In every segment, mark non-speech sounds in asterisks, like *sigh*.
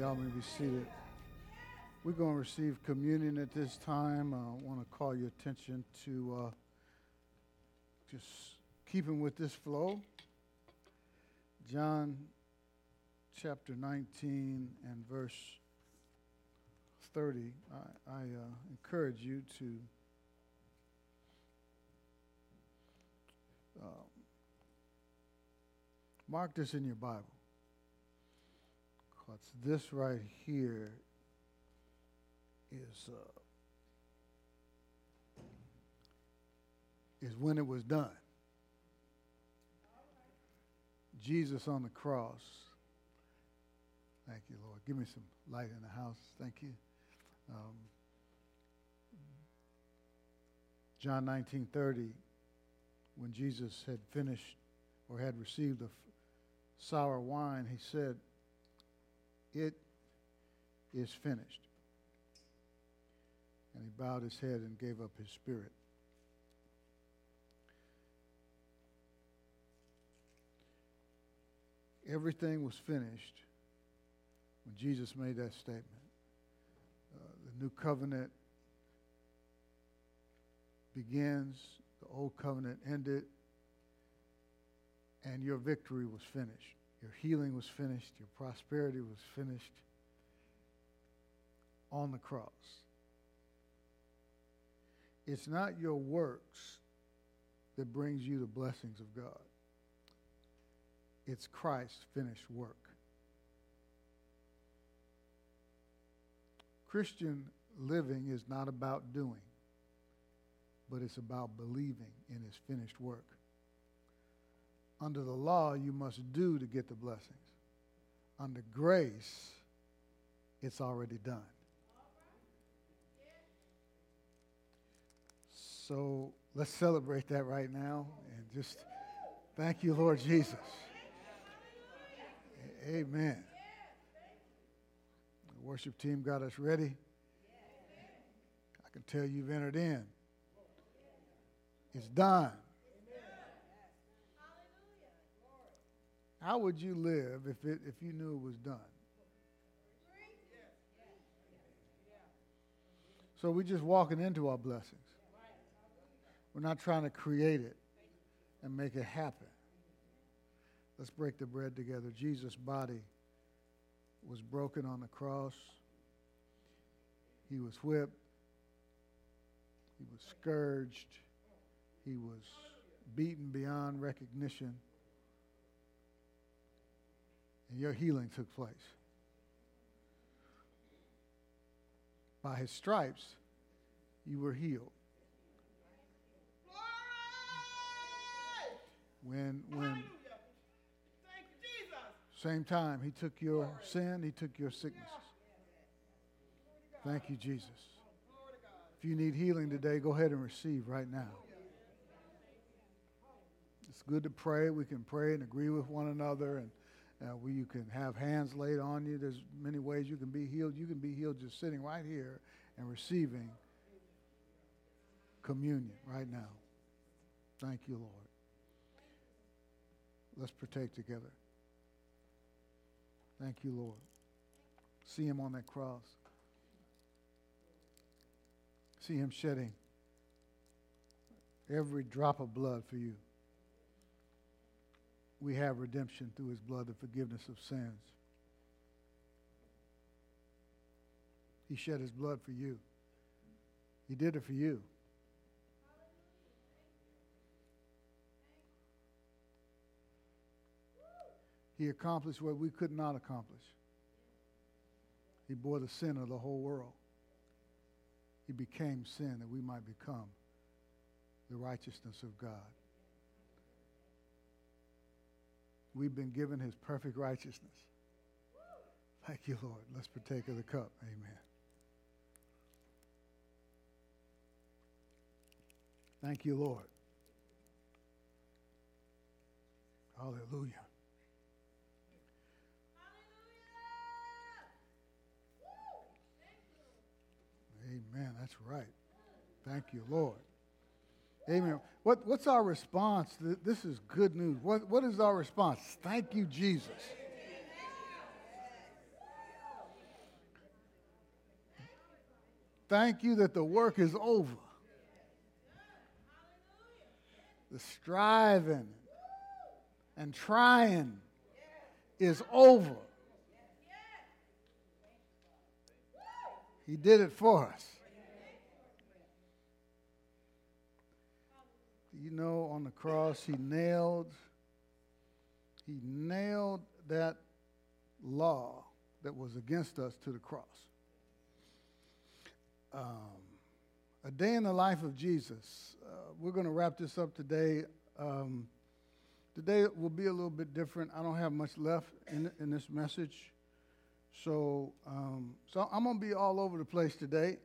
Y'all may be seated. We're going to receive communion at this time. I want to call your attention to uh, just keeping with this flow. John chapter 19 and verse 30. I, I uh, encourage you to uh, mark this in your Bible. Because this right here is, uh, is when it was done. Jesus on the cross. Thank you, Lord. Give me some light in the house. Thank you. Um, John 19:30, when Jesus had finished or had received the f- sour wine, he said, "It is finished." And he bowed his head and gave up his spirit. Everything was finished when Jesus made that statement. Uh, the new covenant begins, the old covenant ended, and your victory was finished. Your healing was finished, your prosperity was finished on the cross. It's not your works that brings you the blessings of God. It's Christ's finished work. Christian living is not about doing, but it's about believing in his finished work. Under the law, you must do to get the blessings. Under grace, it's already done. So let's celebrate that right now and just thank you, Lord Jesus. Amen. The worship team got us ready. I can tell you've entered in. It's done. How would you live if, it, if you knew it was done? So we're just walking into our blessings. We're not trying to create it and make it happen. Let's break the bread together. Jesus' body was broken on the cross. He was whipped. He was scourged. He was beaten beyond recognition. And your healing took place. By his stripes, you were healed. When, when, same time, he took your sin, he took your sicknesses. Thank you, Jesus. If you need healing today, go ahead and receive right now. It's good to pray. We can pray and agree with one another, and uh, we, you can have hands laid on you. There's many ways you can be healed. You can be healed just sitting right here and receiving communion right now. Thank you, Lord. Let's partake together. Thank you, Lord. See him on that cross. See him shedding every drop of blood for you. We have redemption through his blood, the forgiveness of sins. He shed his blood for you. He did it for you. He accomplished what we could not accomplish. He bore the sin of the whole world. He became sin that we might become the righteousness of God. We've been given his perfect righteousness. Thank you, Lord. Let's partake of the cup. Amen. Thank you, Lord. Hallelujah. Hallelujah. Amen. That's right. Thank you, Lord. Amen. What, what's our response? This is good news. What, what is our response? Thank you, Jesus. Thank you that the work is over. The striving and trying is over. He did it for us. You know, on the cross, he nailed, he nailed that law that was against us to the cross. Um, a day in the life of Jesus. Uh, we're going to wrap this up today. Um, today will be a little bit different. I don't have much left in, in this message. So, um, so I'm going to be all over the place today.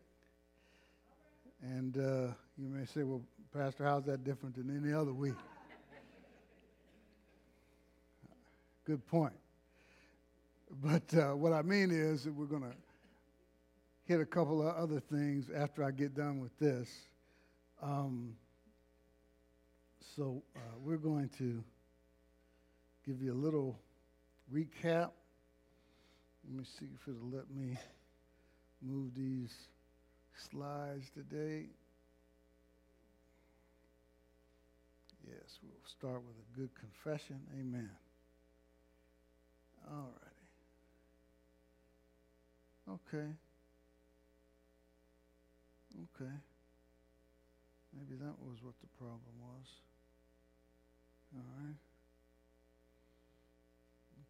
And uh, you may say, well, Pastor, how's that different than any other week? Good point. But uh, what I mean is that we're going to hit a couple of other things after I get done with this. Um, so uh, we're going to give you a little recap. Let me see if it'll let me move these slides today. Yes, we'll start with a good confession. Amen. All righty. Okay. Okay. Maybe that was what the problem was. All right.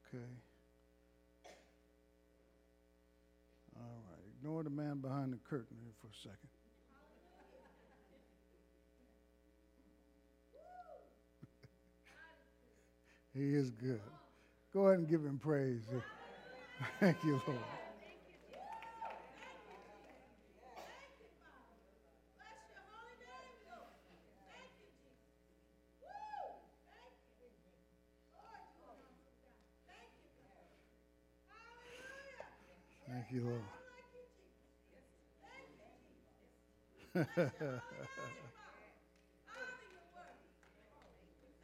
Okay. All right. Ignore the man behind the curtain here for a second. He is good. Go ahead and give him praise. *laughs* Thank you, Lord. Thank you, Jesus. Thank you, Jesus. Thank you, Father. Bless your holy name, Ghost. Thank you, Jesus. Woo! Thank you, Lord. Thank you, Lord.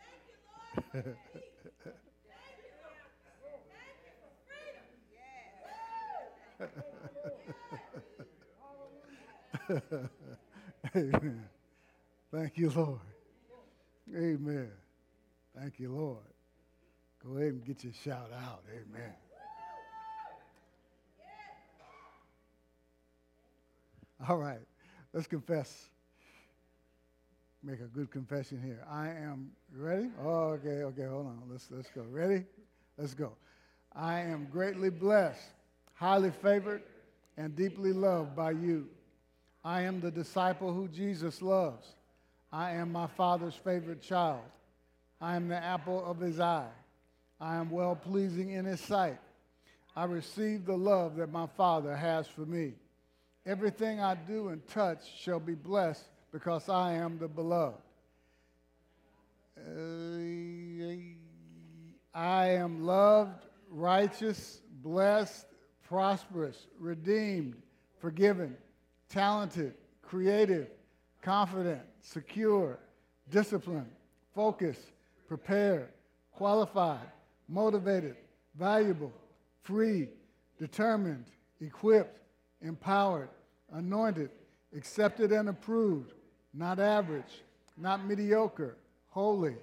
Thank you. Lord. Amen. *laughs* Thank you, Lord. Amen. Thank you, Lord. Go ahead and get your shout out. Amen. All right, let's confess. Make a good confession here. I am ready. Oh, okay, okay. Hold on. Let's let's go. Ready? Let's go. I am greatly blessed, highly favored, and deeply loved by you. I am the disciple who Jesus loves. I am my Father's favorite child. I am the apple of his eye. I am well pleasing in his sight. I receive the love that my Father has for me. Everything I do and touch shall be blessed because I am the beloved. I am loved, righteous, blessed, prosperous, redeemed, forgiven, talented, creative, confident, secure, disciplined, focused, prepared, qualified, motivated, valuable, free, determined, equipped, empowered, anointed, accepted and approved, not average, not mediocre, holy,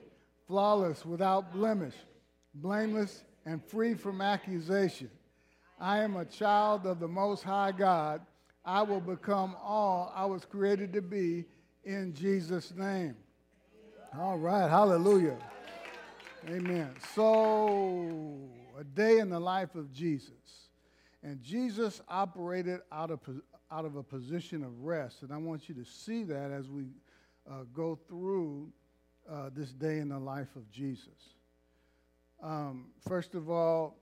flawless, without blemish, blameless, and free from accusation. I am a child of the Most High God. I will become all I was created to be in Jesus' name. All right, hallelujah. Amen. So, a day in the life of Jesus. And Jesus operated out of, out of a position of rest. And I want you to see that as we uh, go through uh, this day in the life of Jesus. Um, first of all,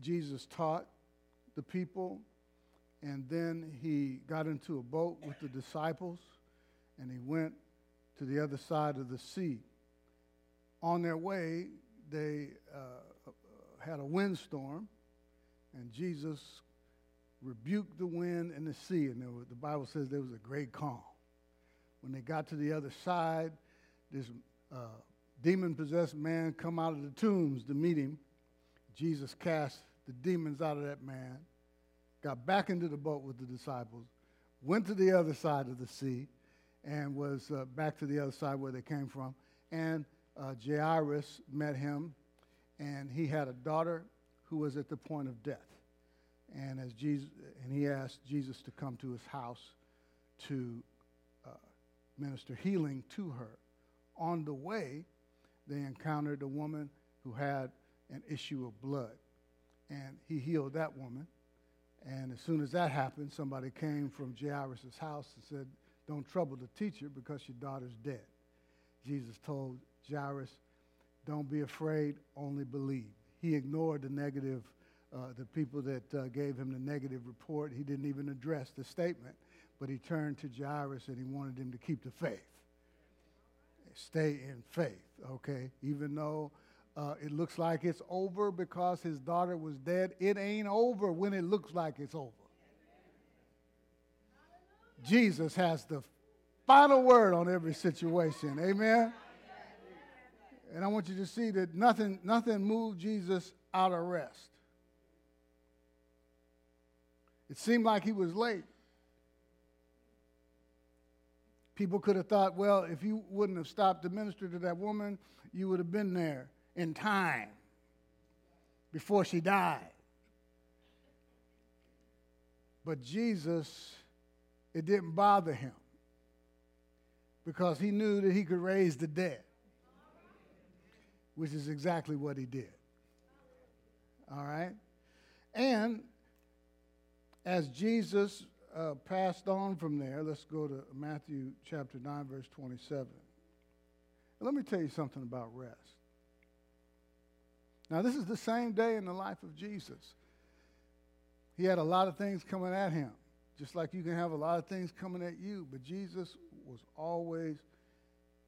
Jesus taught the people, and then he got into a boat with the disciples, and he went to the other side of the sea. On their way, they uh, had a windstorm and Jesus rebuked the wind and the sea, and was, the Bible says there was a great calm. When they got to the other side, this uh, demon-possessed man come out of the tombs to meet him. Jesus cast the demons out of that man, got back into the boat with the disciples, went to the other side of the sea, and was uh, back to the other side where they came from. And uh, Jairus met him, and he had a daughter who was at the point of death. And as Jesus, and he asked Jesus to come to his house to uh, minister healing to her. On the way, they encountered a woman who had an issue of blood, and he healed that woman. And as soon as that happened, somebody came from Jairus' house and said, Don't trouble the teacher because your daughter's dead. Jesus told Jairus, Don't be afraid, only believe. He ignored the negative, uh, the people that uh, gave him the negative report. He didn't even address the statement, but he turned to Jairus and he wanted him to keep the faith. Stay in faith, okay? Even though uh, it looks like it's over because his daughter was dead, it ain't over when it looks like it's over. Jesus has the final word on every situation. Amen. And I want you to see that nothing, nothing moved Jesus out of rest. It seemed like he was late. People could have thought, well, if you wouldn't have stopped to minister to that woman, you would have been there in time before she died. But Jesus, it didn't bother him because he knew that he could raise the dead which is exactly what he did. All right? And as Jesus uh, passed on from there, let's go to Matthew chapter 9, verse 27. let me tell you something about rest. Now, this is the same day in the life of Jesus. He had a lot of things coming at him, just like you can have a lot of things coming at you, but Jesus was always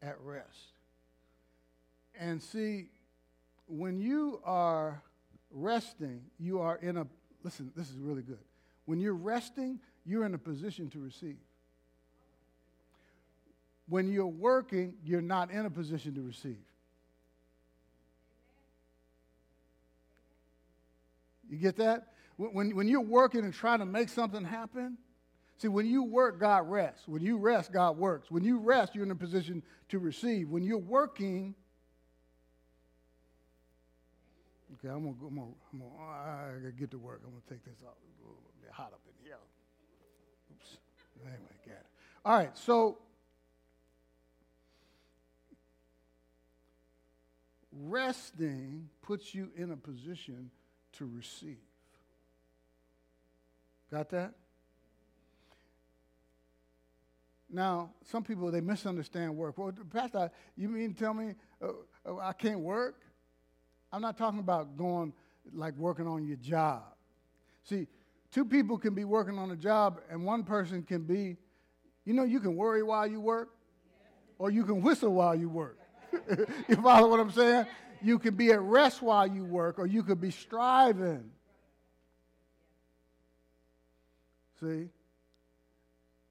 at rest. And see, when you are resting, you are in a, listen, this is really good. When you're resting, you're in a position to receive. When you're working, you're not in a position to receive. You get that? When, when you're working and trying to make something happen, see, when you work, God rests. When you rest, God works. When you rest, you're in a position to receive. When you're working, Okay, I'm gonna go. I'm I'm gonna, I gotta get to work. I'm gonna take this off. It's a little bit hot up in here. Oops. Anyway, got it. All right, so resting puts you in a position to receive. Got that? Now, some people they misunderstand work. Well, Pastor, you mean tell me uh, uh, I can't work? I'm not talking about going like working on your job. See, two people can be working on a job, and one person can be, you know, you can worry while you work, or you can whistle while you work. *laughs* you follow what I'm saying? You can be at rest while you work, or you could be striving. See?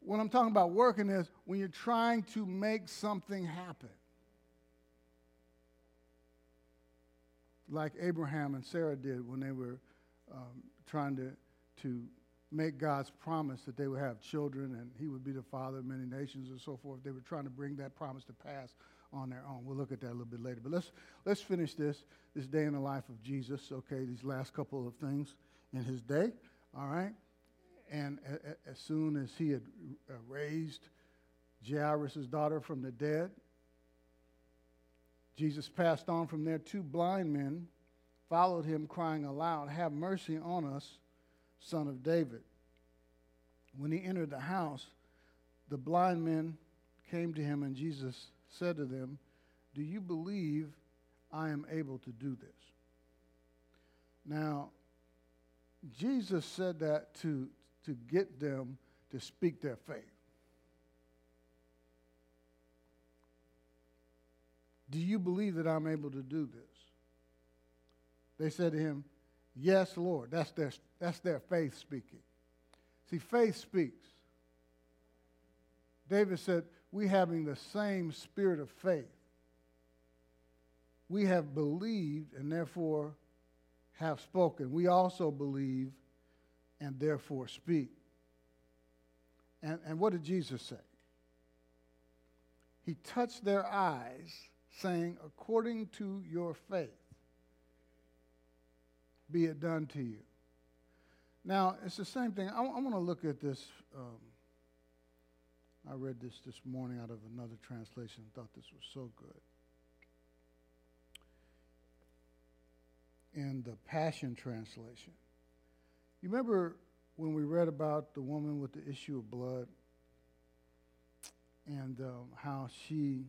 What I'm talking about working is when you're trying to make something happen. like Abraham and Sarah did when they were um, trying to, to make God's promise that they would have children and he would be the father of many nations and so forth. They were trying to bring that promise to pass on their own. We'll look at that a little bit later. But let's, let's finish this, this day in the life of Jesus, okay, these last couple of things in his day, all right? And a, a, as soon as he had uh, raised Jairus' daughter from the dead, Jesus passed on from there. Two blind men followed him, crying aloud, Have mercy on us, son of David. When he entered the house, the blind men came to him, and Jesus said to them, Do you believe I am able to do this? Now, Jesus said that to, to get them to speak their faith. Do you believe that I'm able to do this? They said to him, Yes, Lord. That's their, that's their faith speaking. See, faith speaks. David said, We having the same spirit of faith. We have believed and therefore have spoken. We also believe and therefore speak. And, and what did Jesus say? He touched their eyes, saying, According to your faith, be it done to you. Now, it's the same thing. I, I want to look at this. Um, I read this this morning out of another translation. and Thought this was so good. In the Passion Translation. You remember when we read about the woman with the issue of blood and um, how she,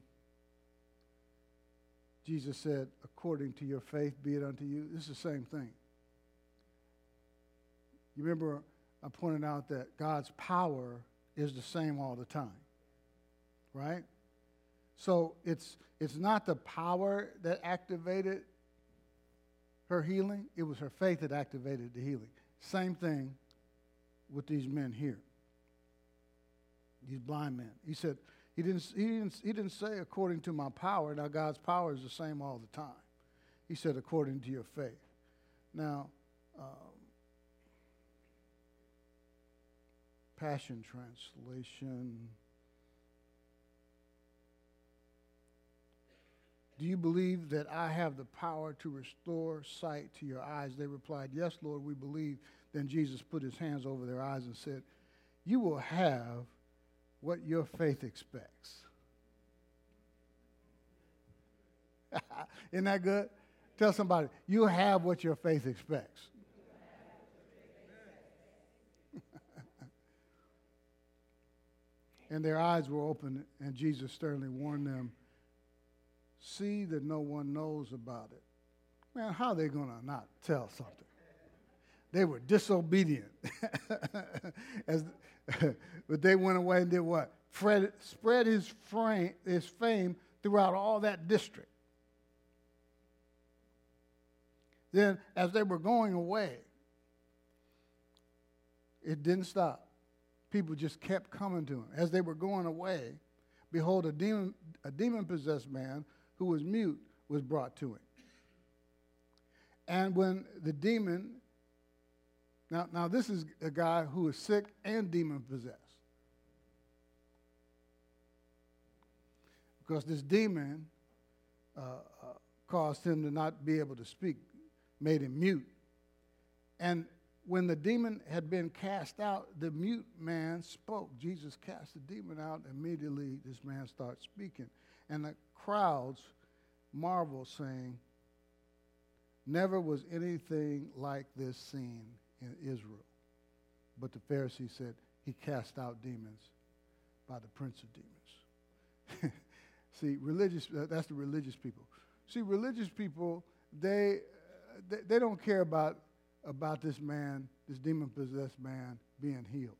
Jesus said, according to your faith be it unto you? This is the same thing. You remember I pointed out that God's power is the same all the time, right? So it's, it's not the power that activated her healing, it was her faith that activated the healing. Same thing with these men here, these blind men. He said, he didn't, he, didn't, he didn't say according to my power. Now, God's power is the same all the time. He said according to your faith. Now, um, Passion Translation. Do you believe that I have the power to restore sight to your eyes? They replied, Yes, Lord, we believe. Then Jesus put his hands over their eyes and said, You will have what your faith expects. *laughs* Isn't that good? Tell somebody, you have what your faith expects. And their eyes were open, and Jesus sternly warned them see that no one knows about it. Man, how are they going to not tell something? They were disobedient. *laughs* As, *laughs* but they went away and did what? Fred, spread his, frame, his fame throughout all that district. Then, as they were going away, it didn't stop. People just kept coming to him. As they were going away, behold, a demon, a demon possessed man who was mute was brought to him. And when the demon, now, now this is a guy who is sick and demon possessed. Because this demon uh, uh, caused him to not be able to speak, made him mute. And when the demon had been cast out, the mute man spoke. Jesus cast the demon out. Immediately, this man starts speaking. And the crowds marvel, saying, Never was anything like this seen in Israel. But the Pharisees said, He cast out demons by the prince of demons. *laughs* See, religious, that's the religious people. See, religious people, they, they, they don't care about about this man, this demon possessed man, being healed.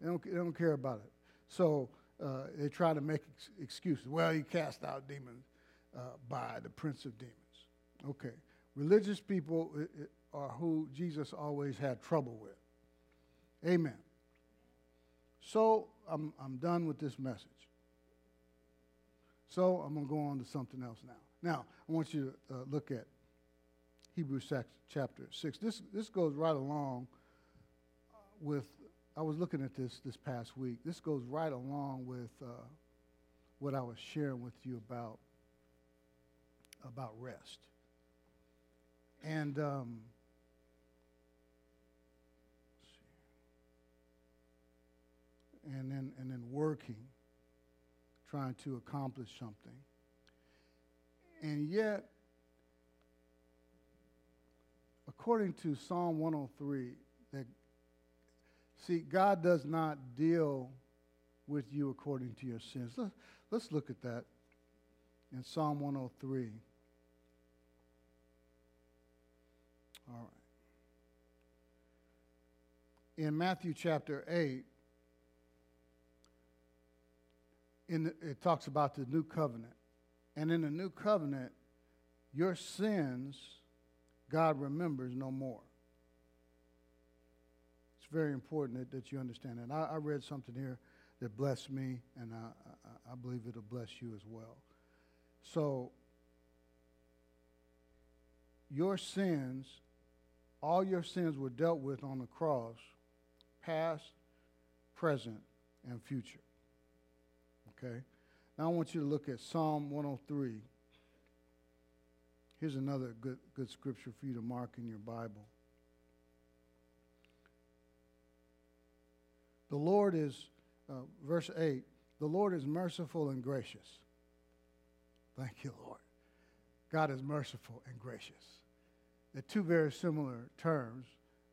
They don't, they don't care about it. So uh, they try to make ex- excuses. Well, he cast out demons uh, by the prince of demons. Okay. Religious people are who Jesus always had trouble with. Amen. So I'm, I'm done with this message. So I'm going to go on to something else now. Now, I want you to uh, look at Hebrews chapter 6. This, this goes right along with, I was looking at this this past week. This goes right along with uh, what I was sharing with you about, about rest. And um, and then and then working, trying to accomplish something. And yet, according to Psalm 103, that see, God does not deal with you according to your sins. Let's, let's look at that in Psalm 103. All right. In Matthew chapter 8, in it talks about the new covenant. And in the new covenant, your sins, God remembers no more. It's very important that, that you understand that. I, I read something here that blessed me, and I, I, I believe it'll bless you as well. So, your sins All your sins were dealt with on the cross, past, present, and future. Okay? Now I want you to look at Psalm 103. Here's another good, good scripture for you to mark in your Bible. The Lord is, uh, verse 8, the Lord is merciful and gracious. Thank you, Lord. God is merciful and gracious. They're two very similar terms.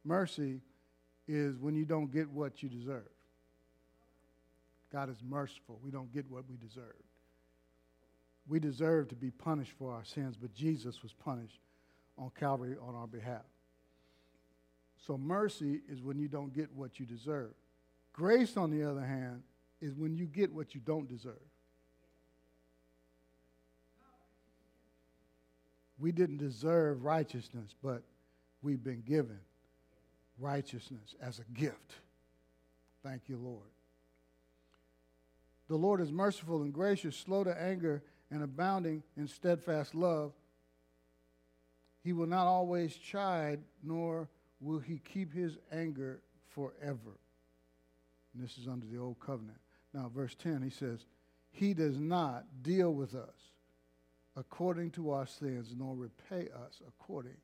Mercy is when you don't get what you deserve. God is merciful. We don't get what we deserve. We deserve to be punished for our sins, but Jesus was punished on Calvary on our behalf. So mercy is when you don't get what you deserve. Grace, on the other hand, is when you get what you don't deserve. We didn't deserve righteousness, but we've been given righteousness as a gift. Thank you, Lord. The Lord is merciful and gracious, slow to anger, and abounding in steadfast love. He will not always chide, nor will he keep his anger forever. And this is under the old covenant. Now, verse 10, he says, He does not deal with us according to our sins, nor repay us according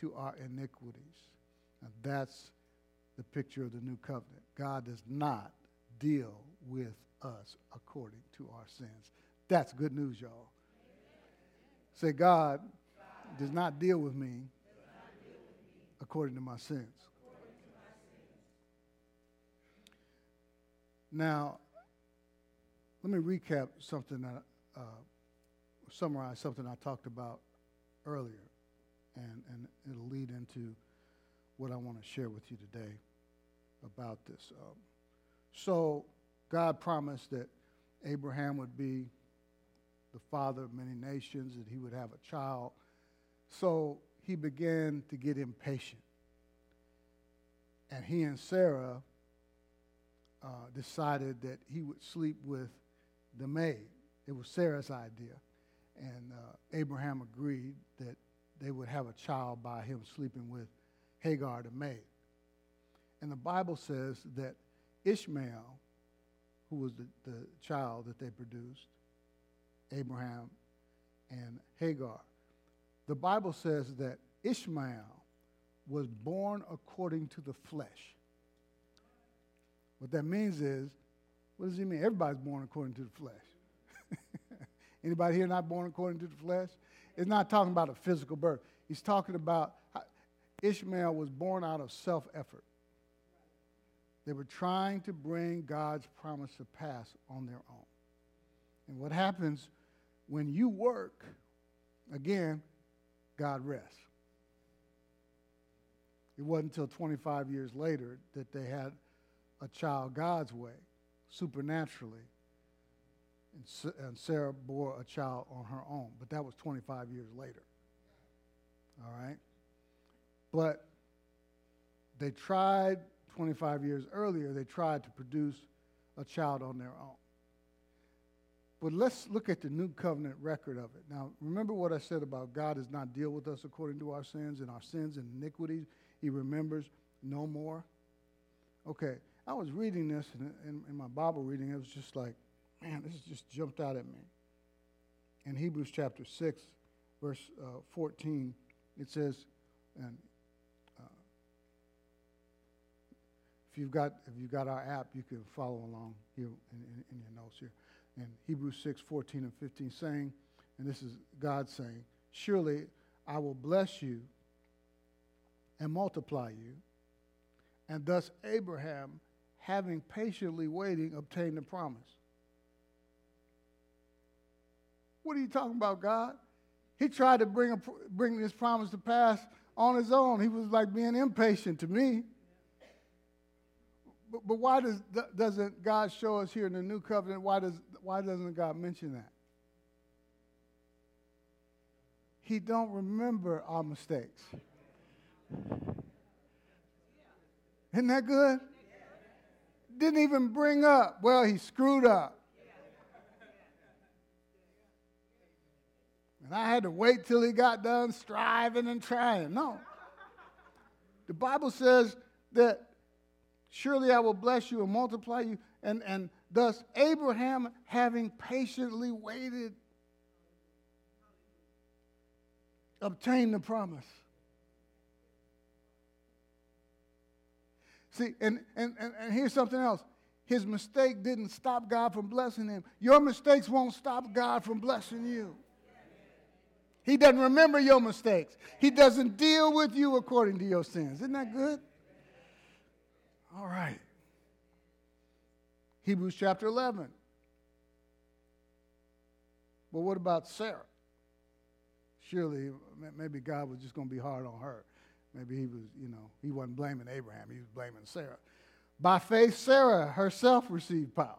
to our iniquities. And that's the picture of the new covenant. God does not deal with us according to our sins. That's good news, y'all. Say, God does not deal with me according to my sins. Now, let me recap something that, uh, summarize something I talked about earlier, and, and it'll lead into what I want to share with you today about this. Um, so, God promised that Abraham would be the father of many nations, that he would have a child. So, he began to get impatient. And he and Sarah uh, decided that he would sleep with the maid. It was Sarah's idea. And uh, Abraham agreed that they would have a child by him sleeping with Hagar, the maid. And the Bible says that Ishmael, who was the, the child that they produced, Abraham and Hagar, the Bible says that Ishmael was born according to the flesh. What that means is, what does he mean? Everybody's born according to the flesh. *laughs* Anybody here not born according to the flesh? It's not talking about a physical birth. He's talking about Ishmael was born out of self effort. They were trying to bring God's promise to pass on their own. And what happens when you work, again, God rests. It wasn't until 25 years later that they had a child God's way, supernaturally. And Sarah bore a child on her own, but that was 25 years later. All right? But they tried 25 years earlier, they tried to produce a child on their own. But let's look at the new covenant record of it. Now, remember what I said about God does not deal with us according to our sins and our sins and iniquities. He remembers no more. Okay, I was reading this in, in, in my Bible reading. It was just like, man, this just jumped out at me. In Hebrews chapter 6, verse uh, 14, it says, and you've got if you've got our app, you can follow along here in, in, in your notes here. In Hebrews 6, 14 and 15, saying, and this is God saying, Surely I will bless you and multiply you. And thus Abraham having patiently waiting, obtained the promise. What are you talking about, God? He tried to bring, a, bring this promise to pass on his own. He was like being impatient to me. But, but why does, doesn't God show us here in the new covenant? Why, does, why doesn't God mention that? He don't remember our mistakes. Isn't that good? didn't even bring up, well, he screwed up. And I had to wait till he got done striving and trying. No. The Bible says that surely I will bless you and multiply you. And, and thus, Abraham, having patiently waited, obtained the promise. See, and, and, and, and here's something else. His mistake didn't stop God from blessing him. Your mistakes won't stop God from blessing you. He doesn't remember your mistakes. He doesn't deal with you according to your sins. Isn't that good? All right. Hebrews chapter 11. But what about Sarah? Surely, maybe God was just going to be hard on her. Maybe he was, you know, he wasn't blaming Abraham, he was blaming Sarah. By faith, Sarah herself received power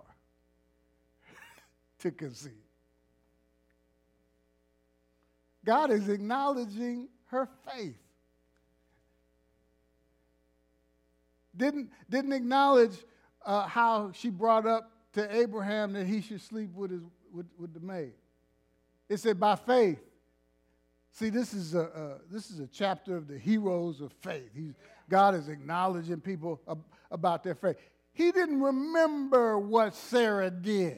*laughs* to conceive. God is acknowledging her faith. Didn't, didn't acknowledge uh, how she brought up to Abraham that he should sleep with, his, with, with the maid. It said, by faith. See, this is a, uh, this is a chapter of the heroes of faith. He's, God is acknowledging people ab- about their faith. He didn't remember what Sarah did.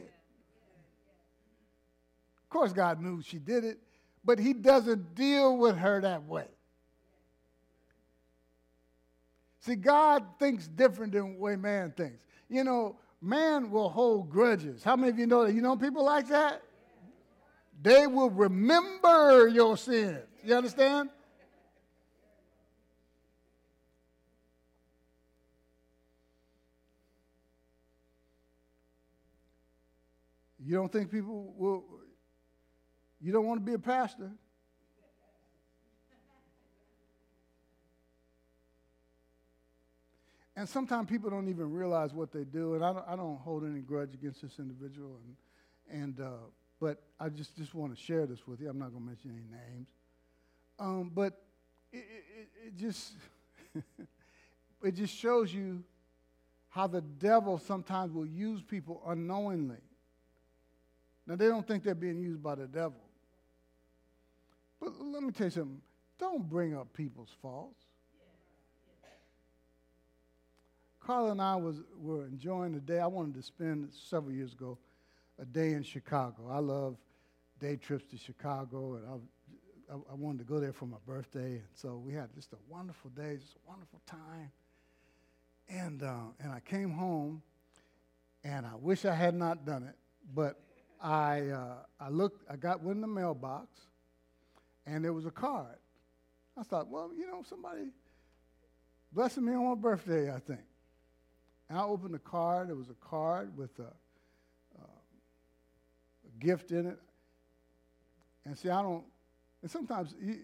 Of course, God knew she did it, but He doesn't deal with her that way. See, God thinks different than the way man thinks. You know, man will hold grudges. How many of you know that? You know people like that? They will remember your sins. You understand? You don't think people will, you don't want to be a pastor. And sometimes people don't even realize what they do, and I don't, I don't hold any grudge against this individual, and, and uh, but I just, just want to share this with you. I'm not going to mention any names. Um, but it, it, it just *laughs* it just shows you how the devil sometimes will use people unknowingly. Now they don't think they're being used by the devil. But let me tell you something. Don't bring up people's faults. Carla and I was, were enjoying the day. I wanted to spend several years ago a day in Chicago. I love day trips to Chicago, and I, I, wanted to go there for my birthday. And so we had just a wonderful day, just a wonderful time. And, uh, and I came home, and I wish I had not done it, but I, uh, I looked, I got in the mailbox, and there was a card. I thought, well, you know, somebody blessing me on my birthday, I think. And I opened the card. It was a card with a, uh, a gift in it. And see, I don't, and sometimes you,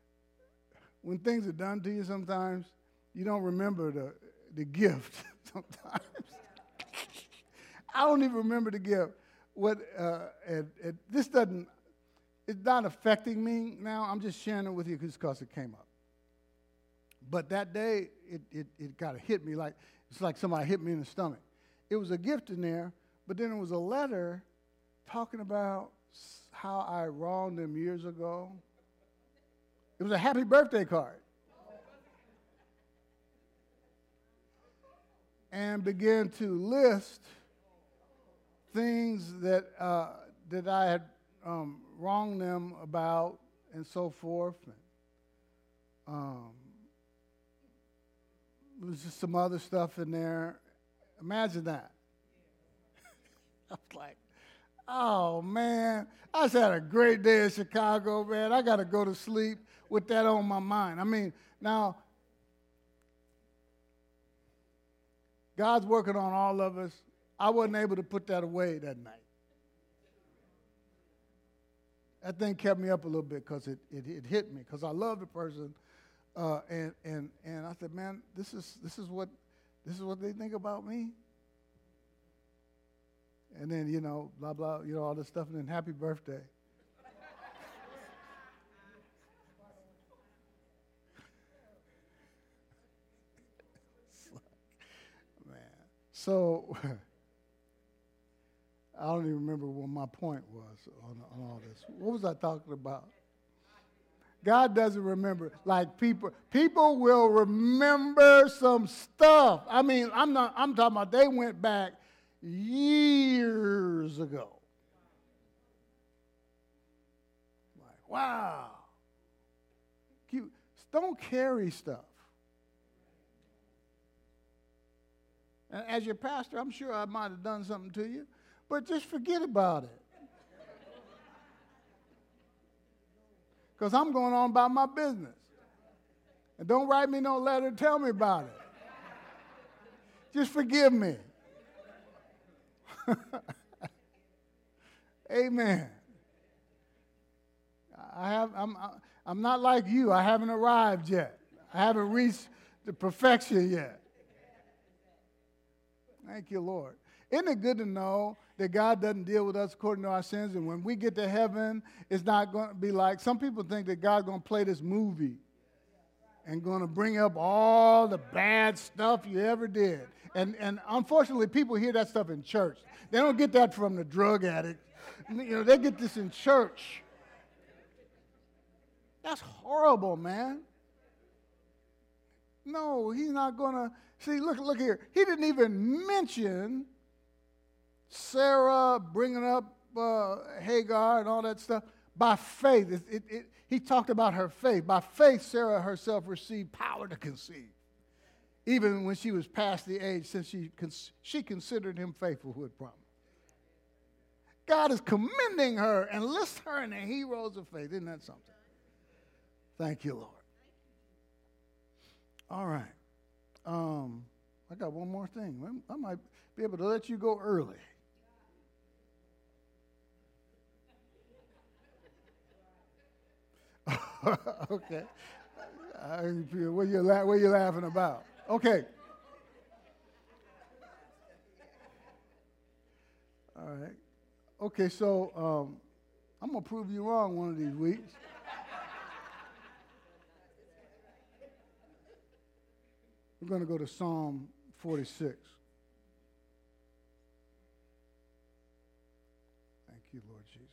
*laughs* when things are done to you, sometimes you don't remember the, the gift *laughs* sometimes. *laughs* I don't even remember the gift. What, uh, this doesn't, it's not affecting me now. I'm just sharing it with you because it came up. But that day, it, it, it kind of hit me like, it's like somebody hit me in the stomach. It was a gift in there, but then it was a letter talking about how I wronged them years ago. It was a happy birthday card. And began to list things that, uh, that I had um, wronged them about and so forth. Um, there was just some other stuff in there. Imagine that. *laughs* I was like, oh man, I just had a great day in Chicago, man. I got to go to sleep with that on my mind. I mean, now, God's working on all of us. I wasn't able to put that away that night. That thing kept me up a little bit because it, it, it hit me because I love the person uh, and, and, and I said, man, this is, this, is what, this is what they think about me. And then, you know, blah, blah, you know, all this stuff, and then happy birthday. *laughs* man. So, *laughs* I don't even remember what my point was on, on all this. What was I talking about? God doesn't remember like people. People will remember some stuff. I mean, I'm not. I'm talking about they went back years ago. Like, wow. Don't carry stuff. And as your pastor, I'm sure I might have done something to you, but just forget about it. Because I'm going on about my business. And don't write me no letter, tell me about it. Just forgive me. *laughs* Amen. I have, I'm, I'm not like you. I haven't arrived yet. I haven't reached the perfection yet. Thank you, Lord. Isn't it good to know that God doesn't deal with us according to our sins? And when we get to heaven, it's not going to be like some people think that God's going to play this movie and going to bring up all the bad stuff you ever did. And, and unfortunately, people hear that stuff in church. They don't get that from the drug addict. You know, they get this in church. That's horrible, man. No, he's not going to. See, look, look here. He didn't even mention Sarah bringing up uh, Hagar and all that stuff by faith. It, it, it, he talked about her faith. By faith, Sarah herself received power to conceive, even when she was past the age, since she, she considered him faithful who had promised. God is commending her and lists her in the heroes of faith. Isn't that something? Thank you, Lord. All right. Um, I got one more thing. I might be able to let you go early. *laughs* okay. what, are you la- what are you laughing about? Okay. All right. Okay, so um, I'm going to prove you wrong one of these weeks. We're going to go to Psalm 46. Thank you, Lord Jesus.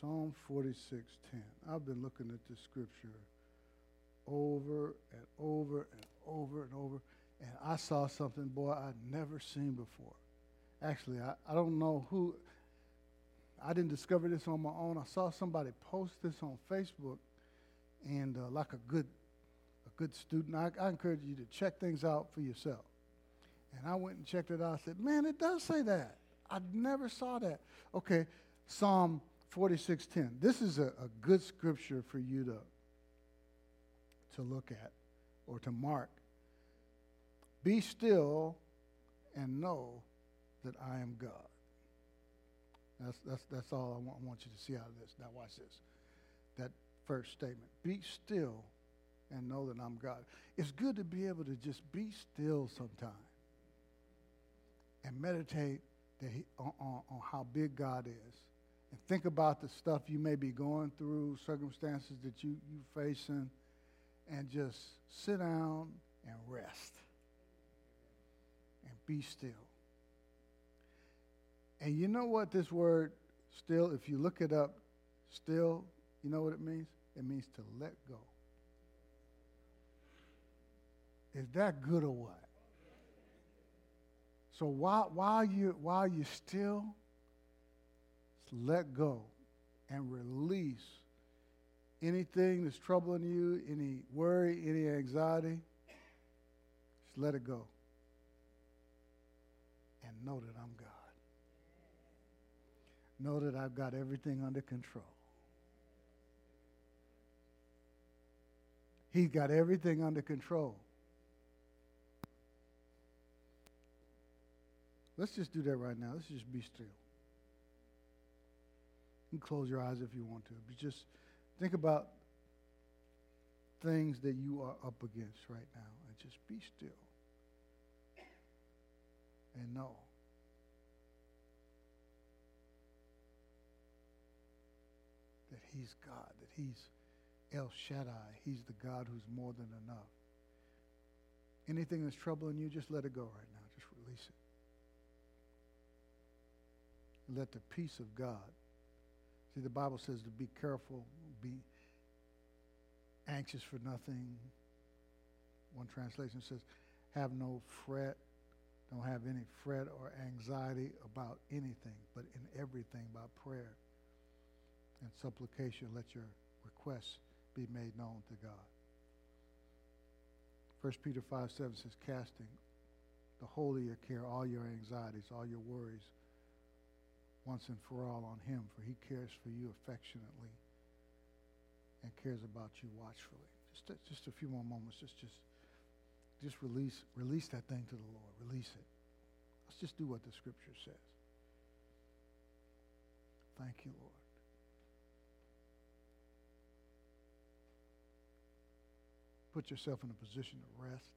Psalm 46:10. I've been looking at this scripture over and over and over and over, and I saw something, boy, I'd never seen before. Actually, I, I don't know who, I didn't discover this on my own. I saw somebody post this on Facebook, and uh, like a good a good student. I, I encourage you to check things out for yourself. And I went and checked it out. I said, man, it does say that. I never saw that. Okay, Psalm 46:10. This is a, a good scripture for you to, to look at or to mark. Be still and know that I am God. That's, that's, that's all I want, I want you to see out of this. Now, watch this. That first statement. Be still and know that I'm God. It's good to be able to just be still sometime and meditate he, on, on, on how big God is. And think about the stuff you may be going through, circumstances that you, you facing, and just sit down and rest and be still. And you know what this word still, if you look it up, still, you know what it means? It means to let go. Is that good or what? So while, while, you, while you still let go and release anything that's troubling you, any worry, any anxiety, just let it go. And know that I'm God. Know that I've got everything under control. He's got everything under control. Let's just do that right now. Let's just be still. You can close your eyes if you want to, but just think about things that you are up against right now and just be still and know. That He's God, that He's El Shaddai, He's the God who's more than enough. Anything that's troubling you, just let it go right now. Just release it let the peace of God. See, the Bible says to be careful, be anxious for nothing. One translation says, have no fret. Don't have any fret or anxiety about anything, but in everything by prayer and supplication, let your requests be made known to God. 1 Peter 5 7 says, casting the whole of your care, all your anxieties, all your worries, once and for all on him, for he cares for you affectionately and cares about you watchfully. Just a, just a few more moments. Just just just release release that thing to the Lord. Release it. Let's just do what the scripture says. Thank you, Lord. Put yourself in a position to rest.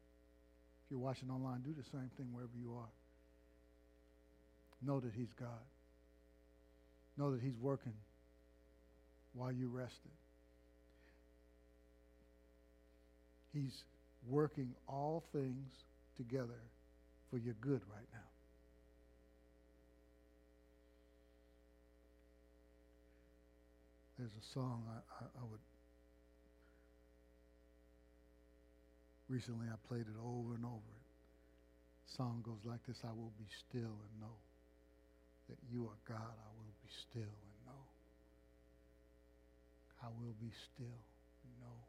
If you're watching online, do the same thing wherever you are. Know that He's God. Know that He's working while you rested. He's working all things together for your good right now. There's a song I, I, I would recently I played it over and over. The song goes like this I will be still and know that you are God. Still and know. I will be still and know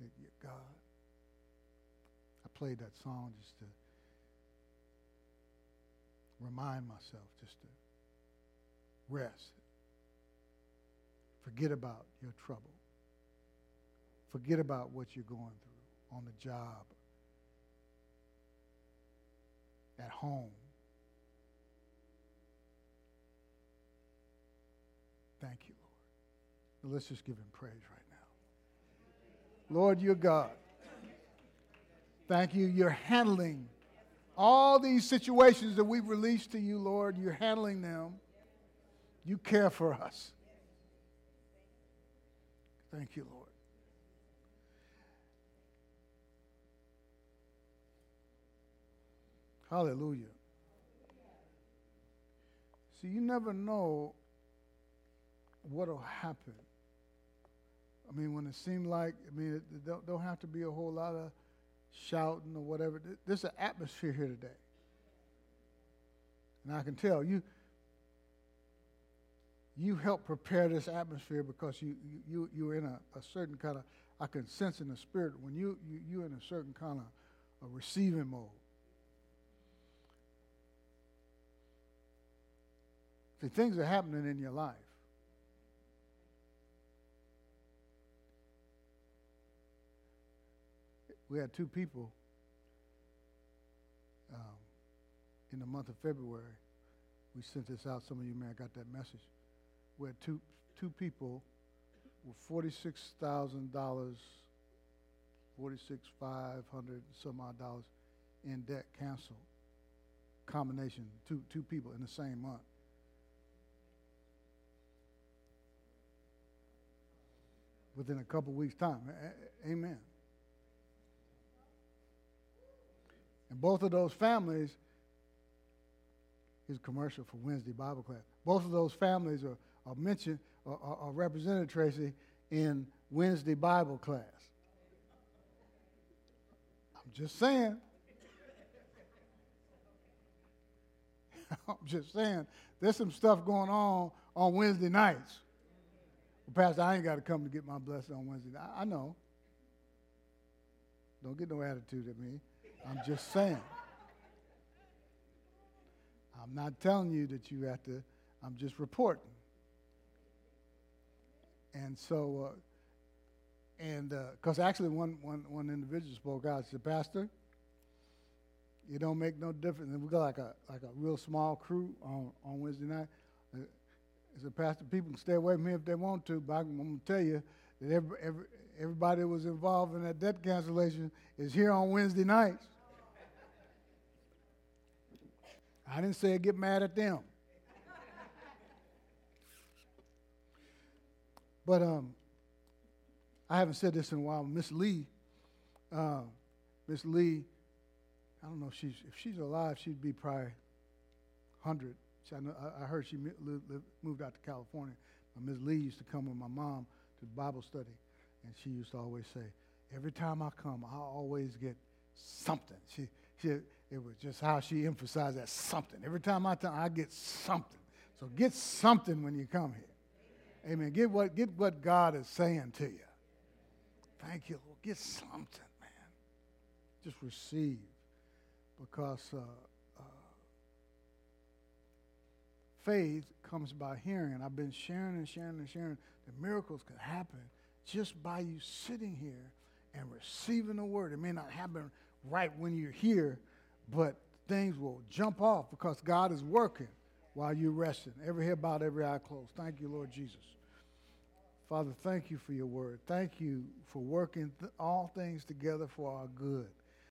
that you're God. I played that song just to remind myself, just to rest. Forget about your trouble. Forget about what you're going through on the job, at home. Thank you, Lord. Now let's just give him praise right now. Lord, you're God. Thank you. You're handling all these situations that we've released to you, Lord. You're handling them. You care for us. Thank you, Lord. Hallelujah. See, you never know what'll happen. I mean, when it seemed like, I mean, it don't, don't have to be a whole lot of shouting or whatever. There's an atmosphere here today. And I can tell you, you help prepare this atmosphere because you, you, you're in a, a certain kind of, I can sense in the spirit when you, you, you're in a certain kind of a receiving mode. See, things are happening in your life. We had two people um, in the month of February. We sent this out. Some of you may have got that message. We had two, two people with $46,000, 46 500 some odd dollars in debt canceled. Combination, two, two people in the same month. Within a couple weeks' time. A- amen. And both of those families, is commercial for Wednesday Bible class. Both of those families are, are mentioned are, are represented, Tracy, in Wednesday Bible class. I'm just saying. *laughs* I'm just saying. There's some stuff going on on Wednesday nights. Well, Pastor, I ain't got to come to get my blessing on Wednesday. I, I know. Don't get no attitude at me. I'm just saying. I'm not telling you that you have to, I'm just reporting. And so, uh, and because uh, actually one, one, one individual spoke out, said, Pastor, it don't make no difference. And we got like a, like a real small crew on, on Wednesday night. Uh, I said, Pastor, people can stay away from me if they want to, but I'm going to tell you that every, every, everybody that was involved in that debt cancellation is here on Wednesday nights. I didn't say get mad at them. But um, I haven't said this in a while. Miss Lee, uh, Miss Lee, I don't know if she's if she's alive, she'd be probably hundred. I, know, I heard she moved out to California. But Miss Lee used to come with my mom to Bible study, And she used to always say, every time I come, I always get something. She, she, it was just how she emphasized that something. Every time I come, I get something. So get something when you come here. Amen. Get what, get what God is saying to you. Thank you, Lord. Get something, man. Just receive. Because uh, uh, faith comes by hearing. I've been sharing and sharing and sharing that miracles can happen just by you sitting here and receiving the word. It may not happen right when you're here, but things will jump off because God is working while you're resting. Every head bowed, every eye closed. Thank you, Lord Jesus. Father, thank you for your word. Thank you for working th- all things together for our good.